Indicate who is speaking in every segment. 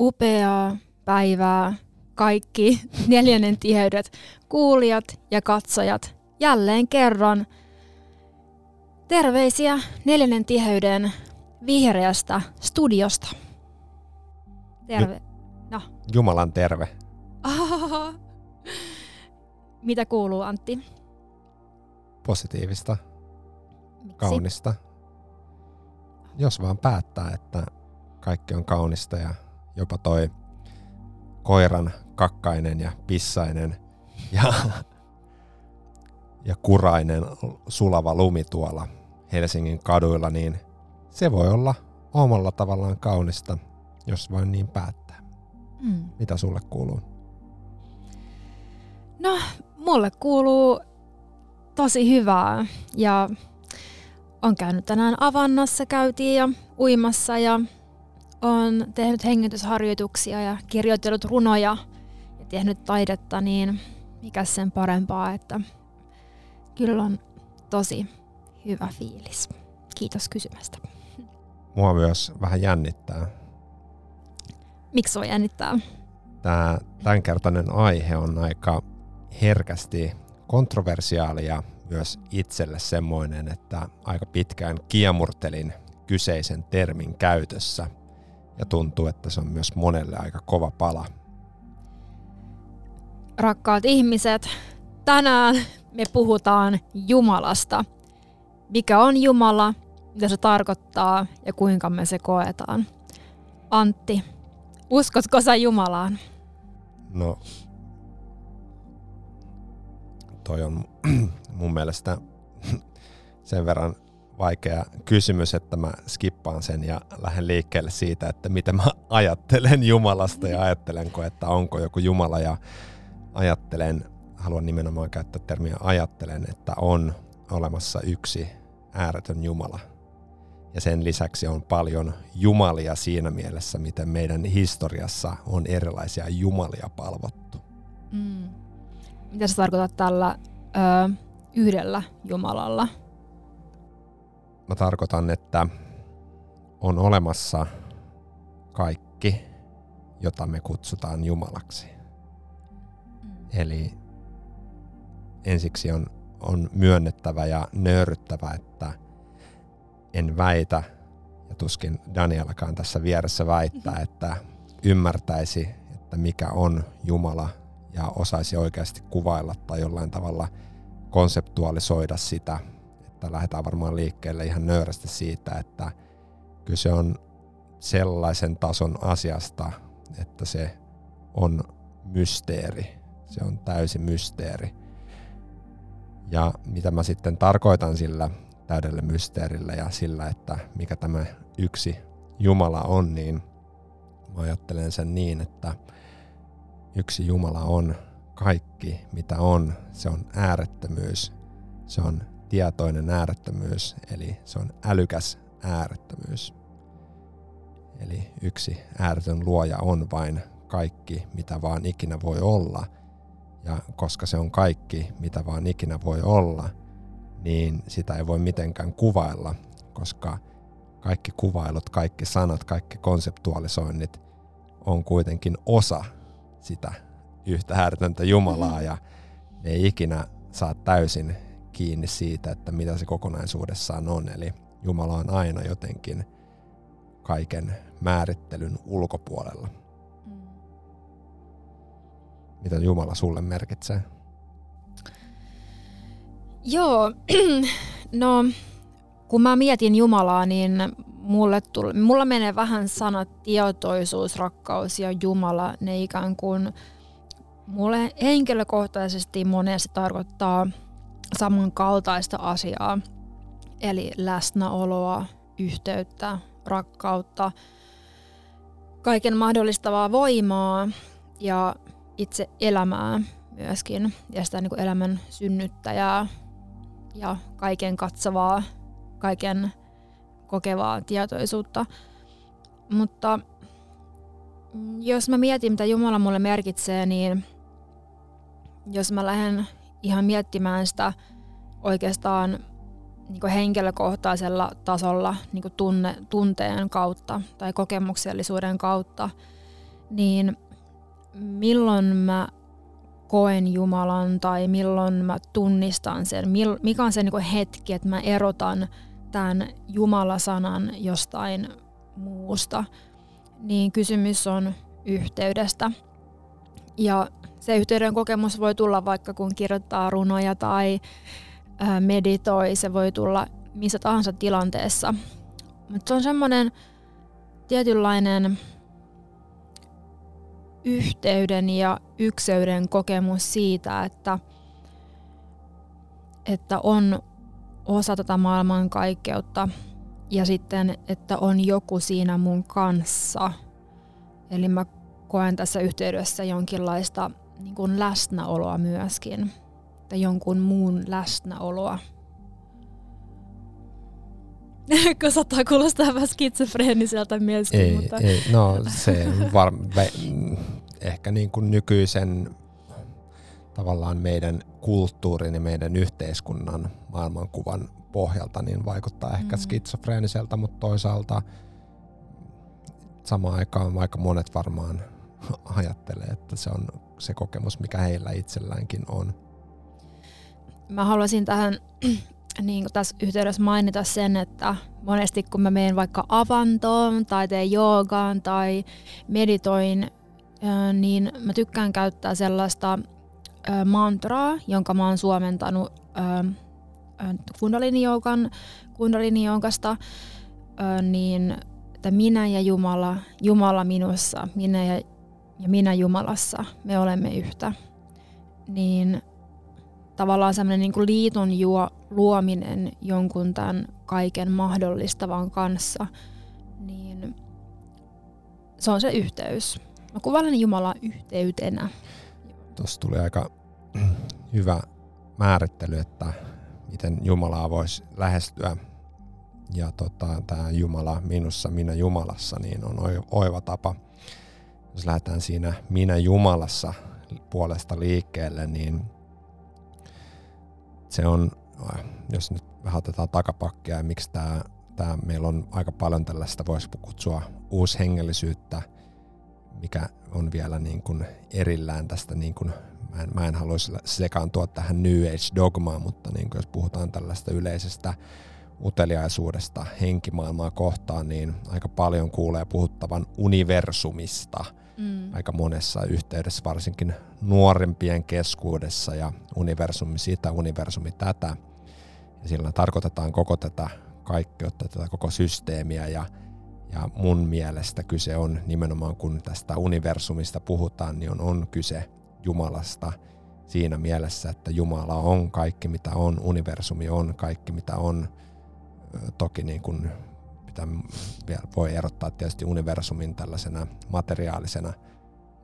Speaker 1: upeaa päivää kaikki neljännen tiheydet kuulijat ja katsojat jälleen kerran. Terveisiä neljännen tiheyden vihreästä studiosta. Terve. No.
Speaker 2: Jumalan terve.
Speaker 1: Mitä kuuluu Antti?
Speaker 2: Positiivista. Miksi? Kaunista. Jos vaan päättää, että kaikki on kaunista ja jopa toi koiran kakkainen ja pissainen ja, ja kurainen sulava lumi tuolla Helsingin kaduilla, niin se voi olla omalla tavallaan kaunista, jos vain niin päättää. Mm. Mitä sulle kuuluu?
Speaker 1: No, mulle kuuluu tosi hyvää ja on käynyt tänään avannossa, käytiin ja uimassa ja on tehnyt hengitysharjoituksia ja kirjoitellut runoja ja tehnyt taidetta, niin mikä sen parempaa, että kyllä on tosi hyvä fiilis. Kiitos kysymästä.
Speaker 2: Mua myös vähän jännittää.
Speaker 1: Miksi sua jännittää?
Speaker 2: Tämä tämänkertainen aihe on aika herkästi kontroversiaali ja myös itselle semmoinen, että aika pitkään kiemurtelin kyseisen termin käytössä – ja tuntuu, että se on myös monelle aika kova pala.
Speaker 1: Rakkaat ihmiset, tänään me puhutaan Jumalasta. Mikä on Jumala, mitä se tarkoittaa ja kuinka me se koetaan. Antti, uskotko sä Jumalaan?
Speaker 2: No, toi on mun mielestä sen verran vaikea kysymys, että mä skippaan sen ja lähden liikkeelle siitä, että mitä mä ajattelen Jumalasta ja ajattelenko, että onko joku Jumala ja ajattelen, haluan nimenomaan käyttää termiä ajattelen, että on olemassa yksi ääretön Jumala. Ja sen lisäksi on paljon jumalia siinä mielessä, miten meidän historiassa on erilaisia jumalia palvottu. Mm.
Speaker 1: Mitä sä tarkoitat tällä ö, yhdellä Jumalalla?
Speaker 2: Mä tarkoitan, että on olemassa kaikki, jota me kutsutaan Jumalaksi. Mm. Eli ensiksi on, on myönnettävä ja nöyryttävä, että en väitä, ja tuskin Danielakaan tässä vieressä väittää, että ymmärtäisi, että mikä on Jumala ja osaisi oikeasti kuvailla tai jollain tavalla konseptualisoida sitä – että lähdetään varmaan liikkeelle ihan nöyrästi siitä, että kyse on sellaisen tason asiasta, että se on mysteeri. Se on täysin mysteeri. Ja mitä mä sitten tarkoitan sillä täydellä mysteerillä ja sillä, että mikä tämä yksi Jumala on, niin mä ajattelen sen niin, että yksi Jumala on kaikki, mitä on. Se on äärettömyys, se on tietoinen äärettömyys, eli se on älykäs äärettömyys. Eli yksi ääretön luoja on vain kaikki, mitä vaan ikinä voi olla. Ja koska se on kaikki, mitä vaan ikinä voi olla, niin sitä ei voi mitenkään kuvailla, koska kaikki kuvailut, kaikki sanat, kaikki konseptualisoinnit on kuitenkin osa sitä yhtä ääretöntä Jumalaa ja ne ei ikinä saa täysin kiinni siitä, että mitä se kokonaisuudessaan on. Eli Jumala on aina jotenkin kaiken määrittelyn ulkopuolella. Mm. Mitä Jumala sulle merkitsee?
Speaker 1: Joo, no kun mä mietin Jumalaa, niin mulle tuli, mulla menee vähän sanat tietoisuus, rakkaus ja Jumala, ne ikään kuin mulle henkilökohtaisesti monesti tarkoittaa samankaltaista asiaa, eli läsnäoloa, yhteyttä, rakkautta, kaiken mahdollistavaa voimaa ja itse elämää myöskin, ja sitä niin kuin elämän synnyttäjää ja kaiken katsovaa, kaiken kokevaa tietoisuutta. Mutta jos mä mietin, mitä Jumala mulle merkitsee, niin jos mä lähden ihan miettimään sitä oikeastaan niin henkilökohtaisella tasolla niin tunne, tunteen kautta tai kokemuksellisuuden kautta, niin milloin mä koen Jumalan tai milloin mä tunnistan sen, mikä on se niin hetki, että mä erotan tämän Jumalasanan jostain muusta, niin kysymys on yhteydestä. Ja se yhteyden kokemus voi tulla vaikka kun kirjoittaa runoja tai meditoi, se voi tulla missä tahansa tilanteessa. Mutta se on semmoinen tietynlainen yhteyden ja ykseyden kokemus siitä, että, että on osa tätä maailmankaikkeutta ja sitten, että on joku siinä mun kanssa. Eli mä koen tässä yhteydessä jonkinlaista niin kuin läsnäoloa myöskin, tai jonkun muun läsnäoloa. Kun saattaa kuulostaa vähän skitsofreeniseltä myöskin.
Speaker 2: Ei,
Speaker 1: mutta...
Speaker 2: ei, no se var, ehkä niin kuin nykyisen tavallaan meidän kulttuurin ja meidän yhteiskunnan maailmankuvan pohjalta niin vaikuttaa ehkä mm. skitsofreeniseltä, mutta toisaalta samaan aikaan aika monet varmaan ajattelee, että se on se kokemus, mikä heillä itselläänkin on.
Speaker 1: Mä haluaisin tähän niin tässä yhteydessä mainita sen, että monesti kun mä menen vaikka avantoon tai teen joogaan tai meditoin, niin mä tykkään käyttää sellaista mantraa, jonka mä oon suomentanut kundalini-joukan, kundalini-joukasta, niin että minä ja Jumala, Jumala minussa, minä ja, ja minä Jumalassa, me olemme yhtä. Niin tavallaan semmoinen niin kuin liiton juo, luominen jonkun tämän kaiken mahdollistavan kanssa, niin se on se yhteys. Mä kuvailen Jumalaa yhteytenä.
Speaker 2: Tuossa tuli aika hyvä määrittely, että miten Jumalaa voisi lähestyä. Ja tota, tämä Jumala minussa, minä Jumalassa, niin on oiva tapa. Jos lähdetään siinä minä Jumalassa puolesta liikkeelle, niin se on, jos nyt vähän otetaan takapakkia, ja miksi tämä, tämä meillä on aika paljon tällaista, voisi kutsua uushengellisyyttä, mikä on vielä niin kuin erillään tästä, niin kuin, mä, en, mä en haluaisi sekaantua tähän New Age-dogmaan, mutta niin kuin jos puhutaan tällaista yleisestä uteliaisuudesta henkimaailmaa kohtaan, niin aika paljon kuulee puhuttavan universumista – mm. aika monessa yhteydessä, varsinkin nuorempien keskuudessa ja universumi sitä, universumi tätä. Ja sillä tarkoitetaan koko tätä kaikkeutta, tätä koko systeemiä ja, ja mun mielestä kyse on nimenomaan, kun tästä universumista puhutaan, niin on, on kyse Jumalasta siinä mielessä, että Jumala on kaikki mitä on, universumi on kaikki mitä on. Toki niin kuin mitä voi erottaa tietysti universumin tällaisena materiaalisena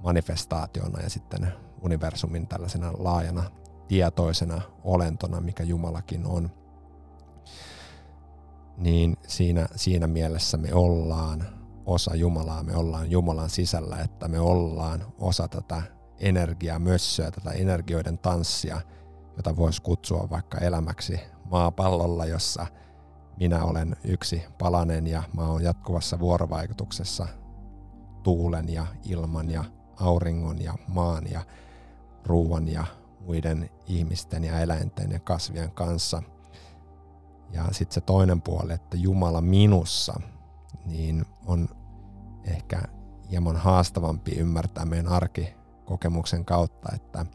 Speaker 2: manifestaationa ja sitten universumin tällaisena laajana tietoisena olentona, mikä Jumalakin on. Niin siinä, siinä mielessä me ollaan osa Jumalaa, me ollaan Jumalan sisällä, että me ollaan osa tätä energiaa, mössöä, tätä energioiden tanssia, jota voisi kutsua vaikka elämäksi maapallolla, jossa – minä olen yksi palanen ja mä oon jatkuvassa vuorovaikutuksessa tuulen ja ilman ja auringon ja maan ja ruuan ja muiden ihmisten ja eläinten ja kasvien kanssa. Ja sitten se toinen puoli, että Jumala minussa, niin on ehkä hieman haastavampi ymmärtää meidän arkikokemuksen kautta, että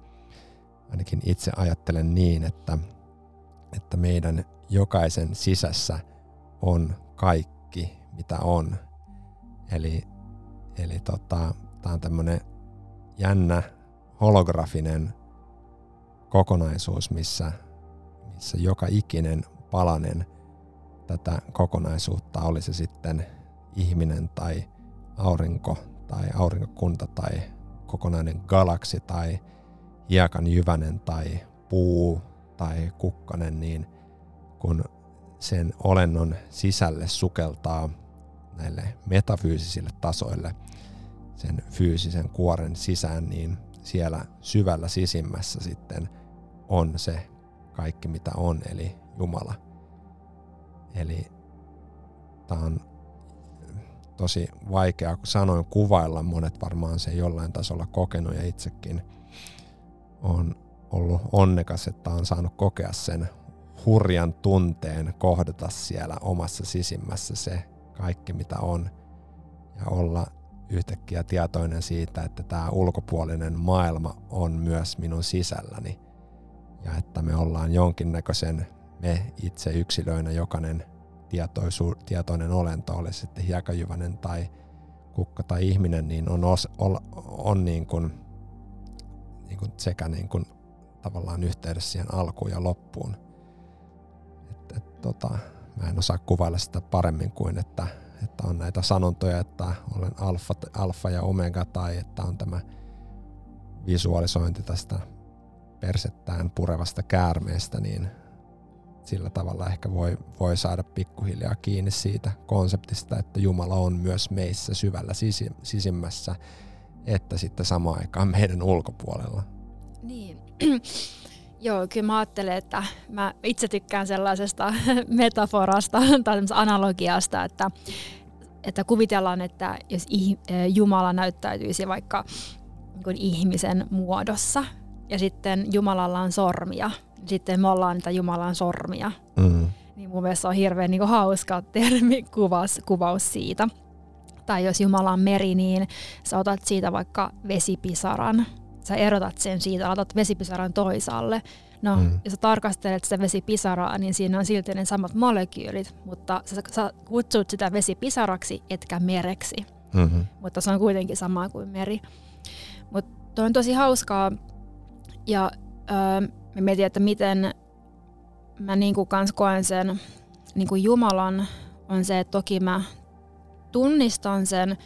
Speaker 2: ainakin itse ajattelen niin, että, että meidän jokaisen sisässä on kaikki, mitä on. Eli, eli tota, tämä on tämmöinen jännä holografinen kokonaisuus, missä, missä joka ikinen palanen tätä kokonaisuutta, oli se sitten ihminen tai aurinko tai aurinkokunta tai kokonainen galaksi tai hiekan jyvänen tai puu tai kukkanen, niin kun sen olennon sisälle sukeltaa näille metafyysisille tasoille sen fyysisen kuoren sisään, niin siellä syvällä sisimmässä sitten on se kaikki mitä on, eli Jumala. Eli tämä on tosi vaikea sanoin kuvailla. Monet varmaan se jollain tasolla kokenut ja itsekin on ollut onnekas, että on saanut kokea sen hurjan tunteen kohdata siellä omassa sisimmässä se kaikki mitä on ja olla yhtäkkiä tietoinen siitä, että tämä ulkopuolinen maailma on myös minun sisälläni ja että me ollaan jonkinnäköisen me itse yksilöinä jokainen tietoisu, tietoinen olento, oli sitten hiekajyvänen tai kukka tai ihminen, niin on, os, on, on niin kuin, niin kuin sekä niin kuin tavallaan yhteydessä siihen alkuun ja loppuun. Tota, mä en osaa kuvailla sitä paremmin kuin, että, että on näitä sanontoja, että olen alfa, alfa ja omega tai että on tämä visualisointi tästä persettään purevasta käärmeestä, niin sillä tavalla ehkä voi, voi saada pikkuhiljaa kiinni siitä konseptista, että Jumala on myös meissä syvällä sisimmässä, että sitten samaan aikaan meidän ulkopuolella.
Speaker 1: Niin. Joo, kyllä mä ajattelen, että mä itse tykkään sellaisesta metaforasta tai analogiasta, että, että kuvitellaan, että jos Jumala näyttäytyisi vaikka niin ihmisen muodossa ja sitten Jumalalla on sormia, sitten me ollaan niitä Jumalan sormia. Mm. Niin mun mielestä on hirveän niin hauska termi kuvaus, kuvaus siitä. Tai jos Jumala on meri, niin sä otat siitä vaikka vesipisaran. Sä erotat sen siitä, otat vesipisaran toisaalle. No, mm. jos sä tarkastelet sitä vesipisaraa, niin siinä on silti ne samat molekyylit, mutta sä, sä kutsut sitä vesipisaraksi, etkä mereksi. Mm-hmm. Mutta se on kuitenkin sama kuin meri. Mutta on tosi hauskaa. Ja öö, mä mietin, että miten mä niinku kans koen sen niinku Jumalan on se, että toki mä tunnistan sen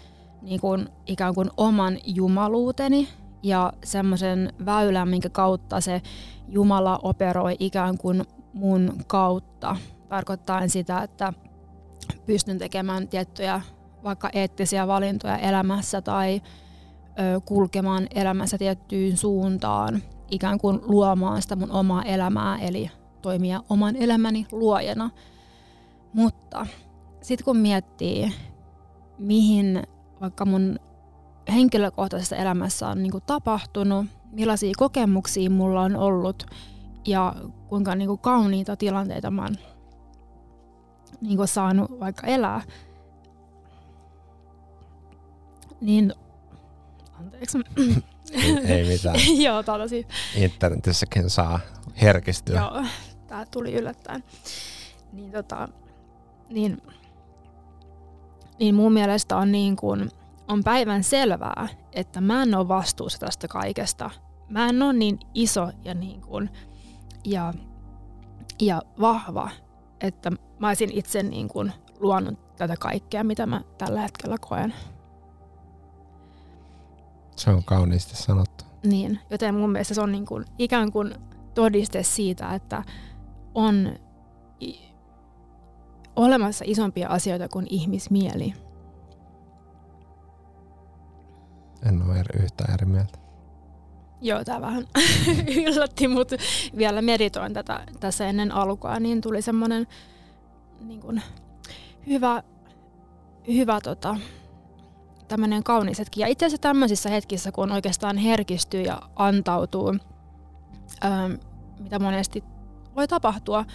Speaker 1: niinku ikään kuin oman jumaluuteni ja semmoisen väylän, minkä kautta se Jumala operoi ikään kuin mun kautta. Tarkoittaa sitä, että pystyn tekemään tiettyjä vaikka eettisiä valintoja elämässä tai ö, kulkemaan elämässä tiettyyn suuntaan ikään kuin luomaan sitä mun omaa elämää, eli toimia oman elämäni luojana. Mutta sitten kun miettii, mihin vaikka mun henkilökohtaisessa elämässä on niin kuin tapahtunut, millaisia kokemuksia mulla on ollut ja kuinka niin kuin kauniita tilanteita mä oon niin kuin saanut vaikka elää, niin anteeksi.
Speaker 2: Ei, ei mitään.
Speaker 1: Joo, tosi...
Speaker 2: Internetissäkin saa herkistyä.
Speaker 1: Joo, tää tuli yllättäen. Niin, tota, niin, niin mun mielestä on, niin kuin, on päivän selvää, että mä en ole vastuussa tästä kaikesta. Mä en ole niin iso ja, niin kuin, ja, ja vahva, että mä olisin itse niin kuin luonut tätä kaikkea, mitä mä tällä hetkellä koen.
Speaker 2: Se on kauniisti sanottu.
Speaker 1: Niin, joten mun mielestä se on niin kuin ikään kuin todiste siitä, että on olemassa isompia asioita kuin ihmismieli.
Speaker 2: En ole eri, yhtään eri mieltä.
Speaker 1: Joo, tämä vähän yllätti, mutta vielä meditoin tätä tässä ennen alkua, niin tuli semmoinen niin hyvä, hyvä tota, tämmöinen kaunis hetki. Ja itse asiassa tämmöisissä hetkissä, kun oikeastaan herkistyy ja antautuu, ähm, mitä monesti voi tapahtua,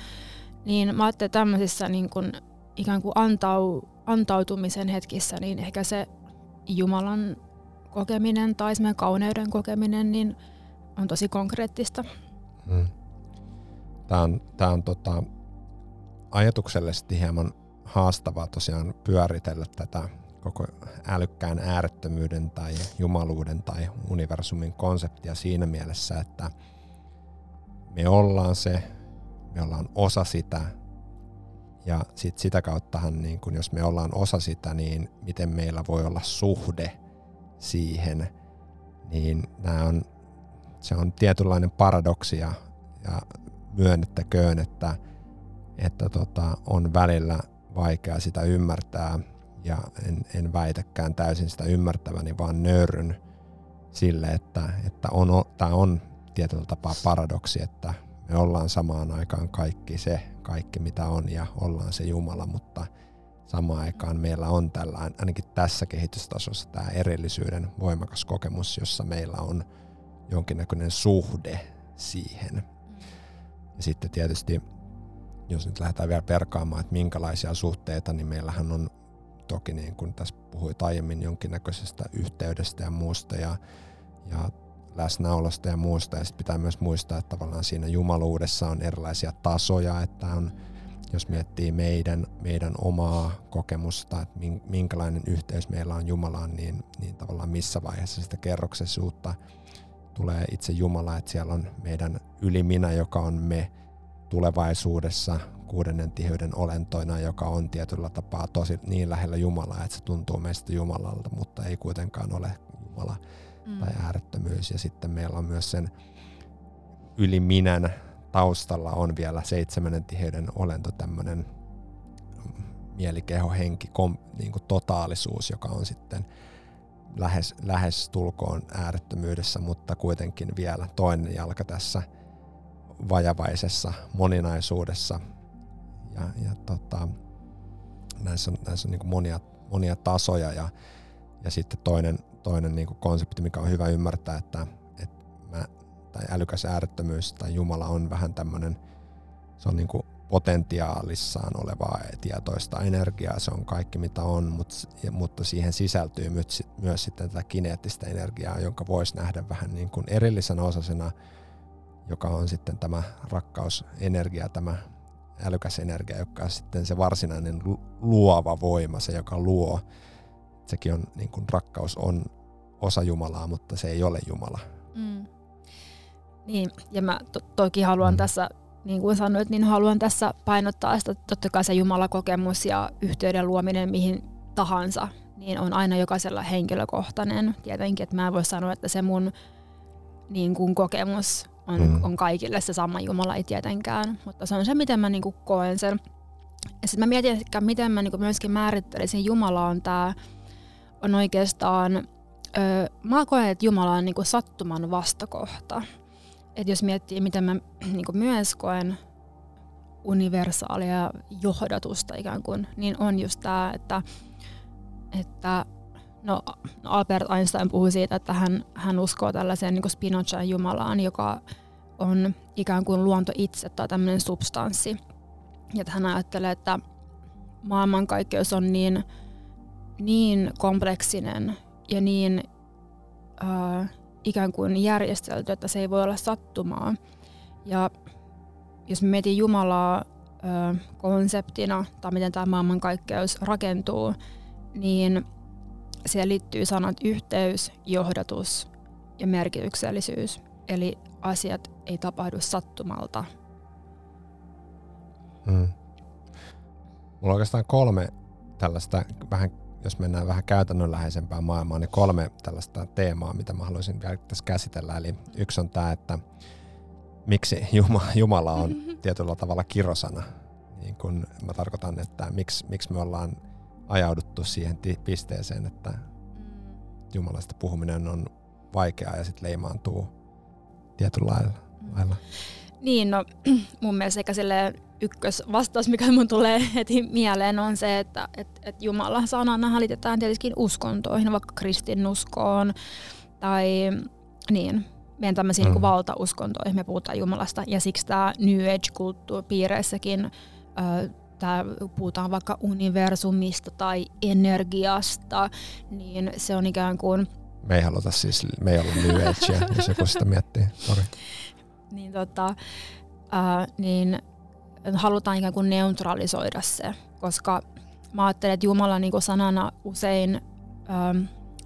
Speaker 1: niin mä ajattelin, että tämmöisissä niin kun ikään kuin antau, antautumisen hetkissä, niin ehkä se Jumalan kokeminen tai semmoinen kauneuden kokeminen niin on tosi konkreettista. Hmm.
Speaker 2: Tämä on, tämä on tota, ajatuksellisesti hieman haastavaa tosiaan pyöritellä tätä koko älykkään äärettömyyden tai jumaluuden tai universumin konseptia siinä mielessä, että me ollaan se, me ollaan osa sitä ja sit sitä kauttahan, niin kun jos me ollaan osa sitä, niin miten meillä voi olla suhde siihen, niin nämä on, se on tietynlainen paradoksi ja, ja myönnettäköön, että, että tota, on välillä vaikea sitä ymmärtää – ja en, en väitäkään täysin sitä ymmärtäväni, vaan nöyryn sille, että, että on, tämä on tietyllä tapaa paradoksi, että me ollaan samaan aikaan kaikki se, kaikki mitä on ja ollaan se Jumala, mutta samaan aikaan meillä on tällainen, ainakin tässä kehitystasossa tämä erillisyyden voimakas kokemus, jossa meillä on jonkinnäköinen suhde siihen. Ja sitten tietysti, jos nyt lähdetään vielä perkaamaan, että minkälaisia suhteita, niin meillähän on toki niin kuin tässä puhuit aiemmin jonkinnäköisestä yhteydestä ja muusta ja, ja läsnäolosta ja muusta. Ja sitten pitää myös muistaa, että tavallaan siinä jumaluudessa on erilaisia tasoja, että on, jos miettii meidän, meidän omaa kokemusta, että minkälainen yhteys meillä on Jumalaan, niin, niin tavallaan missä vaiheessa sitä kerroksisuutta tulee itse Jumala, että siellä on meidän yliminä, joka on me tulevaisuudessa kuudennen tiheyden olentoina, joka on tietyllä tapaa tosi niin lähellä Jumalaa, että se tuntuu meistä Jumalalta, mutta ei kuitenkaan ole Jumala mm. tai äärettömyys. Ja sitten meillä on myös sen yliminän taustalla on vielä seitsemännen tiheyden olento, tämmöinen mielikeho, henki, kom, niin kuin totaalisuus, joka on sitten lähes, lähes tulkoon äärettömyydessä, mutta kuitenkin vielä toinen jalka tässä vajavaisessa moninaisuudessa. Ja, ja tota, näissä on, näissä on niin monia, monia tasoja ja, ja sitten toinen, toinen niin konsepti, mikä on hyvä ymmärtää, että, tai älykäs äärettömyys tai Jumala on vähän tämmöinen, se on niin kuin potentiaalissaan olevaa tietoista energiaa, se on kaikki mitä on, mutta, mutta siihen sisältyy myös, myös sitten tätä kineettistä energiaa, jonka voisi nähdä vähän niin kuin erillisenä osasena, joka on sitten tämä rakkausenergia, tämä älykäs energia, joka on sitten se varsinainen luova voima, se joka luo. Sekin on, niin kuin rakkaus on osa Jumalaa, mutta se ei ole Jumala. Mm.
Speaker 1: Niin, ja mä to- toki haluan mm. tässä niin kuin sanoit, niin haluan tässä painottaa, että totta kai se Jumalakokemus ja yhteyden luominen mihin tahansa, niin on aina jokaisella henkilökohtainen. Tietenkin, että mä en voi sanoa, että se mun niin kuin kokemus on, mm. on kaikille se sama Jumala, ei tietenkään, mutta se on se, miten mä niin kuin koen sen. Ja sitten mä mietin, että miten mä niin kuin myöskin määrittelisin Jumala on tää, on oikeastaan, öö, mä koen, että Jumala on niin kuin sattuman vastakohta että jos miettii, miten mä niin myös koen universaalia johdatusta ikään kuin, niin on just tämä, että, että no, Albert Einstein puhui siitä, että hän, hän uskoo tällaiseen niin Spinochan Jumalaan, joka on ikään kuin luonto itse tai tämmöinen substanssi. Ja hän ajattelee, että maailmankaikkeus on niin, niin kompleksinen ja niin äh, ikään kuin järjestelty, että se ei voi olla sattumaa. Ja jos me mietin Jumalaa ö, konseptina, tai miten tämä maailmankaikkeus rakentuu, niin siihen liittyy sanat yhteys, johdatus ja merkityksellisyys. Eli asiat ei tapahdu sattumalta.
Speaker 2: Hmm. Mulla on oikeastaan kolme tällaista vähän jos mennään vähän käytännönläheisempään maailmaan, niin kolme tällaista teemaa, mitä mä haluaisin tässä käsitellä. Eli yksi on tämä, että miksi Jumala on tietyllä tavalla kirosana. Niin kun mä tarkoitan, että miksi, miksi me ollaan ajauduttu siihen pisteeseen, että mm. Jumalasta puhuminen on vaikeaa ja sitten leimaantuu tietyllä lailla.
Speaker 1: Niin, no mun mielestä sekä ykkösvastaus, mikä mun tulee heti mieleen, on se, että et, et Jumala sanana liitetään tietenkin uskontoihin, vaikka kristinuskoon tai niin, meidän tämmöisiin niin mm. niin valtauskontoihin, me puhutaan Jumalasta. Ja siksi tämä New Age-kulttuuripiireissäkin tää puhutaan vaikka universumista tai energiasta, niin se on ikään kuin...
Speaker 2: Me ei haluta siis, me ei olla New Agea, jos joku sitä miettii. Sorry.
Speaker 1: niin, tota, äh, niin halutaan ikään kuin neutralisoida se, koska mä ajattelen, että Jumala niin sanana usein, ähm,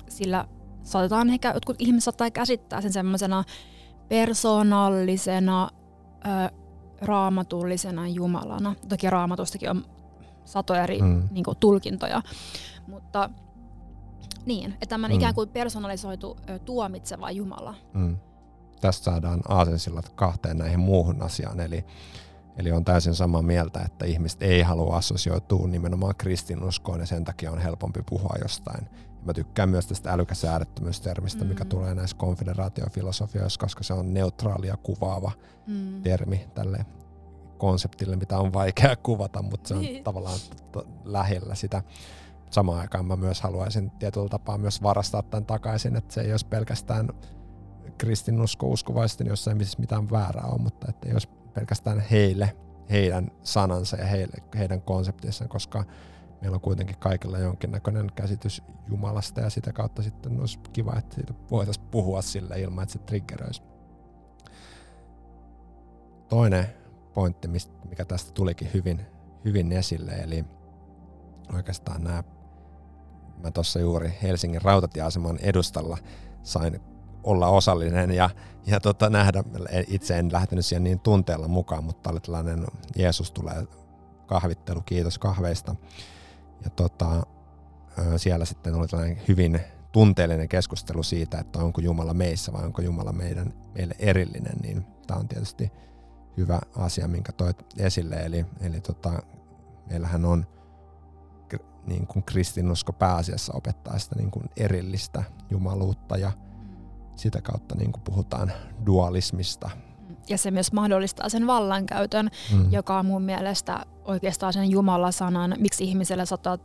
Speaker 1: sillä saatetaan ehkä, jotkut ihmiset saattaa käsittää sen semmoisena persoonallisena, äh, raamatullisena Jumalana. Toki raamatustakin on satoja eri mm. niin kuin, tulkintoja, mutta niin, että tämmöinen mm. ikään kuin personalisoitu tuomitseva Jumala. Mm.
Speaker 2: Tästä saadaan aasensillat kahteen näihin muuhun asiaan, eli Eli on täysin samaa mieltä, että ihmiset ei halua assosioitua nimenomaan kristinuskoon ja sen takia on helpompi puhua jostain. Mä tykkään myös tästä älykäs äärettömyystermistä, mm. mikä tulee näissä konfederaatiofilosofioissa, koska se on neutraali ja kuvaava mm. termi tälle konseptille, mitä on vaikea kuvata, mutta se on niin. tavallaan lähellä sitä. Samaan aikaan mä myös haluaisin tietyllä tapaa myös varastaa tämän takaisin, että se ei olisi pelkästään kristinusko uskovaisten, jossa ei mitään väärää ole, mutta että ei olisi pelkästään heille, heidän sanansa ja heille, heidän konseptissaan, koska meillä on kuitenkin kaikilla jonkinnäköinen käsitys Jumalasta ja sitä kautta sitten olisi kiva, että siitä voitaisiin puhua sille ilman, että se triggeröisi. Toinen pointti, mikä tästä tulikin hyvin, hyvin esille, eli oikeastaan nämä, mä tuossa juuri Helsingin rautatieaseman edustalla sain olla osallinen ja, ja tota, nähdä, itse en lähtenyt siihen niin tunteella mukaan, mutta oli tällainen Jeesus tulee kahvittelu, kiitos kahveista. Ja tota, siellä sitten oli tällainen hyvin tunteellinen keskustelu siitä, että onko Jumala meissä vai onko Jumala meidän, meille erillinen, niin tämä on tietysti hyvä asia, minkä toit esille. Eli, eli tota, meillähän on niin kuin kristinusko pääasiassa opettaa sitä niin kuin erillistä jumaluutta ja sitä kautta niin kuin puhutaan dualismista.
Speaker 1: Ja se myös mahdollistaa sen vallankäytön, mm. joka on mun mielestä oikeastaan sen Jumala-sanan, miksi ihmiselle saattaa,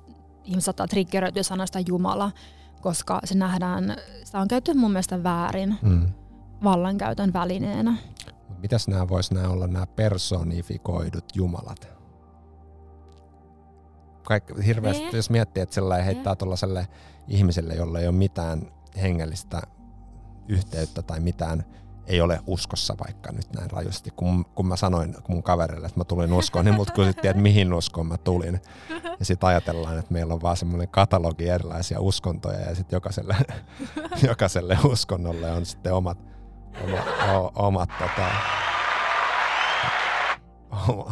Speaker 1: ihmiset saattaa triggeröityä sanasta Jumala, koska se nähdään, sitä on käytetty mun mielestä väärin mm. vallankäytön välineenä.
Speaker 2: Mitäs nämä vois nämä olla nämä personifikoidut jumalat? Kaikki, hirveästi, ne. jos miettii, että sellainen heittää tuollaiselle ihmiselle, jolla ei ole mitään hengellistä yhteyttä tai mitään ei ole uskossa vaikka nyt näin rajusti. Kun, kun mä sanoin mun kaverille, että mä tulin uskoon, niin mut kysyttiin, että mihin uskoon mä tulin. Ja sitten ajatellaan, että meillä on vaan semmoinen katalogi erilaisia uskontoja ja sitten jokaiselle, jokaiselle uskonnolle on sitten omat, oma, o, omat tota,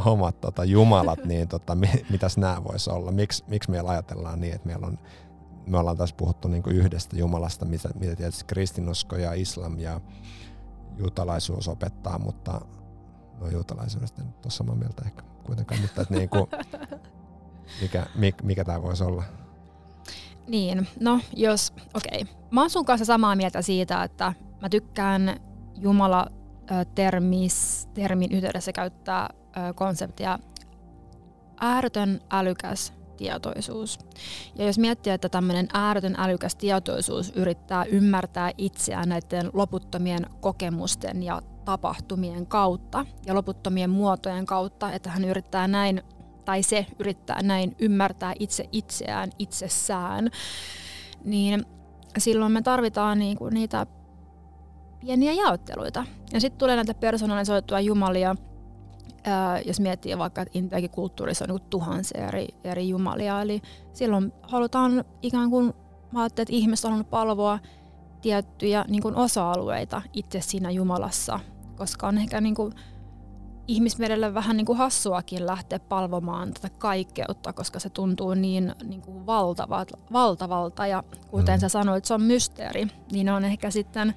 Speaker 2: omat tota, jumalat, niin tota, mitäs nämä voisi olla? Miks, miksi meillä ajatellaan niin, että meillä on me ollaan tässä puhuttu niin kuin yhdestä Jumalasta, mitä, mitä tietysti kristinusko ja islam ja juutalaisuus opettaa, mutta no juutalaisuudesta en ole samaa mieltä ehkä kuitenkaan, mutta että niin kuin, mikä, mikä, mikä tämä voisi olla?
Speaker 1: Niin, no jos, okei. Okay. Mä oon sun kanssa samaa mieltä siitä, että mä tykkään Jumala termis, termin yhteydessä käyttää konseptia ääretön älykäs tietoisuus. Ja jos miettii, että tämmöinen ääretön älykäs tietoisuus yrittää ymmärtää itseään näiden loputtomien kokemusten ja tapahtumien kautta ja loputtomien muotojen kautta, että hän yrittää näin, tai se yrittää näin ymmärtää itse itseään itsessään, niin silloin me tarvitaan niinku niitä pieniä jaotteluita. Ja sitten tulee näitä persoonallisoitua jumalia, Ää, jos miettii vaikka, että Intiakin kulttuurissa on niin tuhansia eri, eri jumalia, eli silloin halutaan ikään kuin, mä että ihmiset on palvoa tiettyjä niin kuin osa-alueita itse siinä Jumalassa, koska on ehkä niin kuin, ihmismielelle vähän niin kuin hassuakin lähteä palvomaan tätä kaikkeutta, koska se tuntuu niin, niin kuin valtavat, valtavalta ja kuten mm. sä sanoit, se on mysteeri, niin on ehkä sitten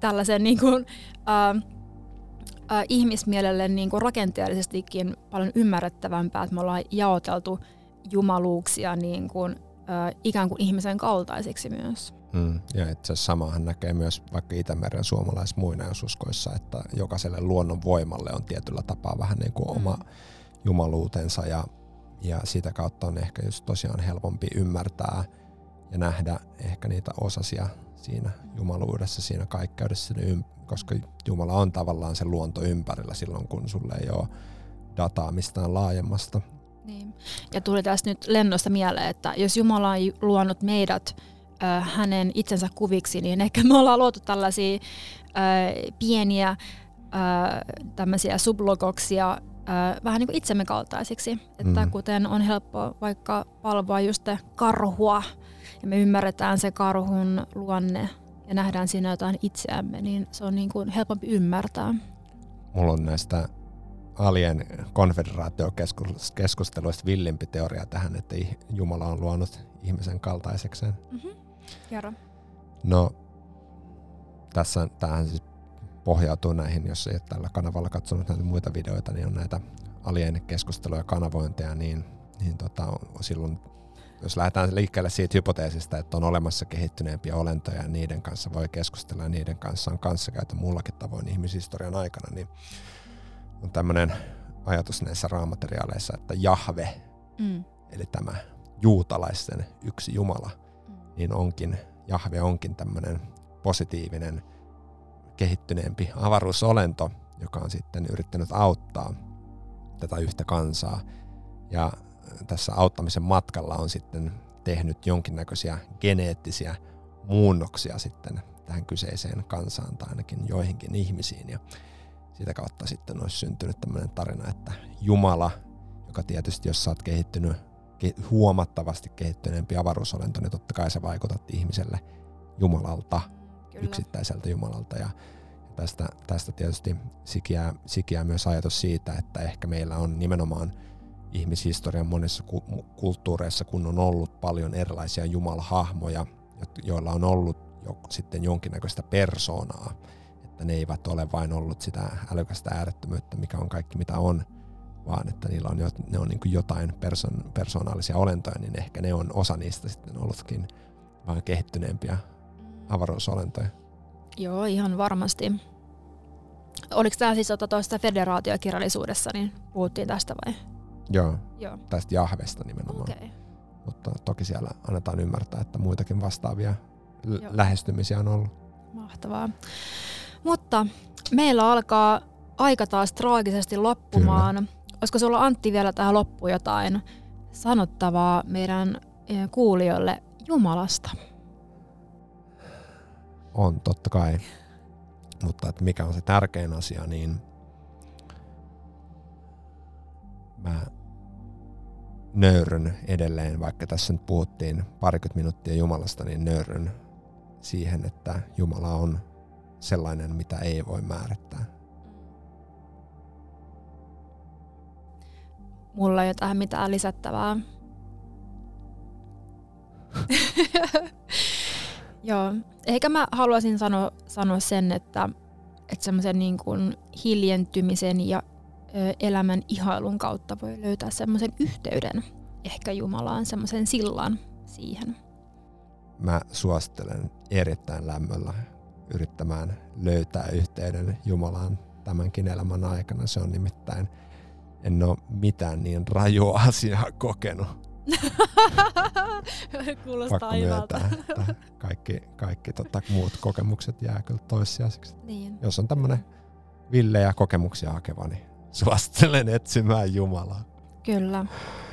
Speaker 1: tällaisen niin kuin, äh, äh, ihmismielelle niin kuin rakenteellisestikin paljon ymmärrettävämpää, että me ollaan jaoteltu jumaluuksia niin kuin, äh, ikään kuin ihmisen kaltaisiksi myös.
Speaker 2: Mm, ja itse asiassa samahan näkee myös vaikka Itämeren suomalaismuinaususkoissa, että jokaiselle luonnon voimalle on tietyllä tapaa vähän niin kuin mm. oma jumaluutensa ja, ja sitä kautta on ehkä just tosiaan helpompi ymmärtää ja nähdä ehkä niitä osasia siinä jumaluudessa, siinä kaikkeudessa, koska Jumala on tavallaan se luonto ympärillä silloin, kun sulle ei ole dataa mistään laajemmasta.
Speaker 1: Niin. Ja tuli tästä nyt lennosta mieleen, että jos Jumala on luonut meidät äh, hänen itsensä kuviksi, niin ehkä me ollaan luotu tällaisia äh, pieniä äh, tämmöisiä sublogoksia äh, vähän niin kuin itsemme kaltaisiksi. Että mm. kuten on helppo vaikka palvoa just karhua, ja me ymmärretään se karhun luonne ja nähdään siinä jotain itseämme, niin se on niin kuin helpompi ymmärtää.
Speaker 2: Mulla on näistä alien konfederaatiokeskusteluista villimpi teoria tähän, että Jumala on luonut ihmisen kaltaisekseen.
Speaker 1: Mm-hmm. Kerro.
Speaker 2: No, tässä tähän siis pohjautuu näihin, jos ei ole tällä kanavalla katsonut näitä muita videoita, niin on näitä alien keskusteluja kanavointeja, niin, niin tota, silloin jos lähdetään liikkeelle siitä hypoteesista, että on olemassa kehittyneempiä olentoja ja niiden kanssa voi keskustella ja niiden kanssa on kanssakäytö muullakin tavoin ihmishistorian aikana, niin on tämmöinen ajatus näissä raamateriaaleissa, että Jahve,
Speaker 1: Mm.
Speaker 2: eli tämä juutalaisten yksi Jumala,
Speaker 1: Mm.
Speaker 2: niin onkin, Jahve onkin tämmöinen positiivinen, kehittyneempi avaruusolento, joka on sitten yrittänyt auttaa tätä yhtä kansaa. Ja tässä auttamisen matkalla on sitten tehnyt jonkinnäköisiä geneettisiä muunnoksia sitten tähän kyseiseen kansaan tai ainakin joihinkin ihmisiin. Ja sitä kautta sitten olisi syntynyt tämmöinen tarina, että Jumala, joka tietysti jos sä oot kehittynyt ke- huomattavasti kehittyneempi avaruusolento, niin totta kai sä vaikutat ihmiselle Jumalalta,
Speaker 1: Kyllä.
Speaker 2: yksittäiseltä Jumalalta. Ja tästä, tästä tietysti sikiää, sikiää myös ajatus siitä, että ehkä meillä on nimenomaan ihmishistorian monissa kulttuureissa, kun on ollut paljon erilaisia jumalahahmoja, jo- joilla on ollut jo, sitten jonkinnäköistä persoonaa, että ne eivät ole vain ollut sitä älykästä äärettömyyttä, mikä on kaikki mitä on, vaan että niillä on, jo, ne on niin jotain person, persoonallisia olentoja, niin ehkä ne on osa niistä sitten ollutkin vähän kehittyneempiä avaruusolentoja.
Speaker 1: Joo, ihan varmasti. Oliko tämä siis tuosta federaatiokirjallisuudessa, niin puhuttiin tästä vai?
Speaker 2: Joo,
Speaker 1: Joo.
Speaker 2: tästä Jahvesta nimenomaan.
Speaker 1: Okay.
Speaker 2: Mutta toki siellä annetaan ymmärtää, että muitakin vastaavia l- lähestymisiä on ollut.
Speaker 1: Mahtavaa. Mutta meillä alkaa aika taas traagisesti loppumaan. Kyllä. Olisiko sulla Antti vielä tähän loppuun jotain sanottavaa meidän eh, kuulijoille Jumalasta?
Speaker 2: On totta kai. Mutta että mikä on se tärkein asia, niin mä nöyryn edelleen, vaikka tässä nyt puhuttiin parikymmentä minuuttia Jumalasta, niin nöyryn siihen, että Jumala on sellainen, mitä ei voi määrittää.
Speaker 1: Mulla ei ole tähän mitään lisättävää. Joo, ehkä mä haluaisin sanoa, sanoa sen, että, että semmoisen niin kuin hiljentymisen ja elämän ihailun kautta voi löytää semmoisen yhteyden ehkä Jumalaan, semmoisen sillan siihen.
Speaker 2: Mä suosittelen erittäin lämmöllä yrittämään löytää yhteyden Jumalaan tämänkin elämän aikana. Se on nimittäin, en ole mitään niin rajua asiaa kokenut.
Speaker 1: Kuulostaa
Speaker 2: Pakko myöntää, että kaikki, kaikki tota, muut kokemukset jää kyllä toissijaisiksi.
Speaker 1: Niin.
Speaker 2: Jos on tämmöinen villejä kokemuksia hakeva, niin suosittelen etsimään Jumalaa.
Speaker 1: Kyllä,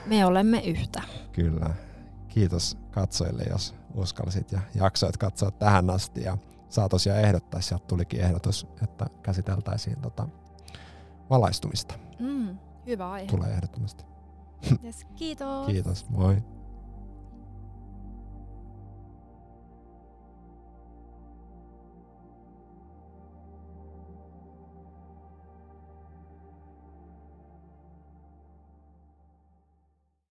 Speaker 1: me olemme yhtä.
Speaker 2: Kyllä. Kiitos katsojille, jos uskalsit ja jaksoit katsoa tähän asti. Ja saa tosiaan ehdottaa, sieltä tulikin ehdotus, että käsiteltäisiin tota valaistumista.
Speaker 1: Mm, hyvä aihe.
Speaker 2: Tulee ehdottomasti.
Speaker 1: Yes, kiitos.
Speaker 2: Kiitos, moi.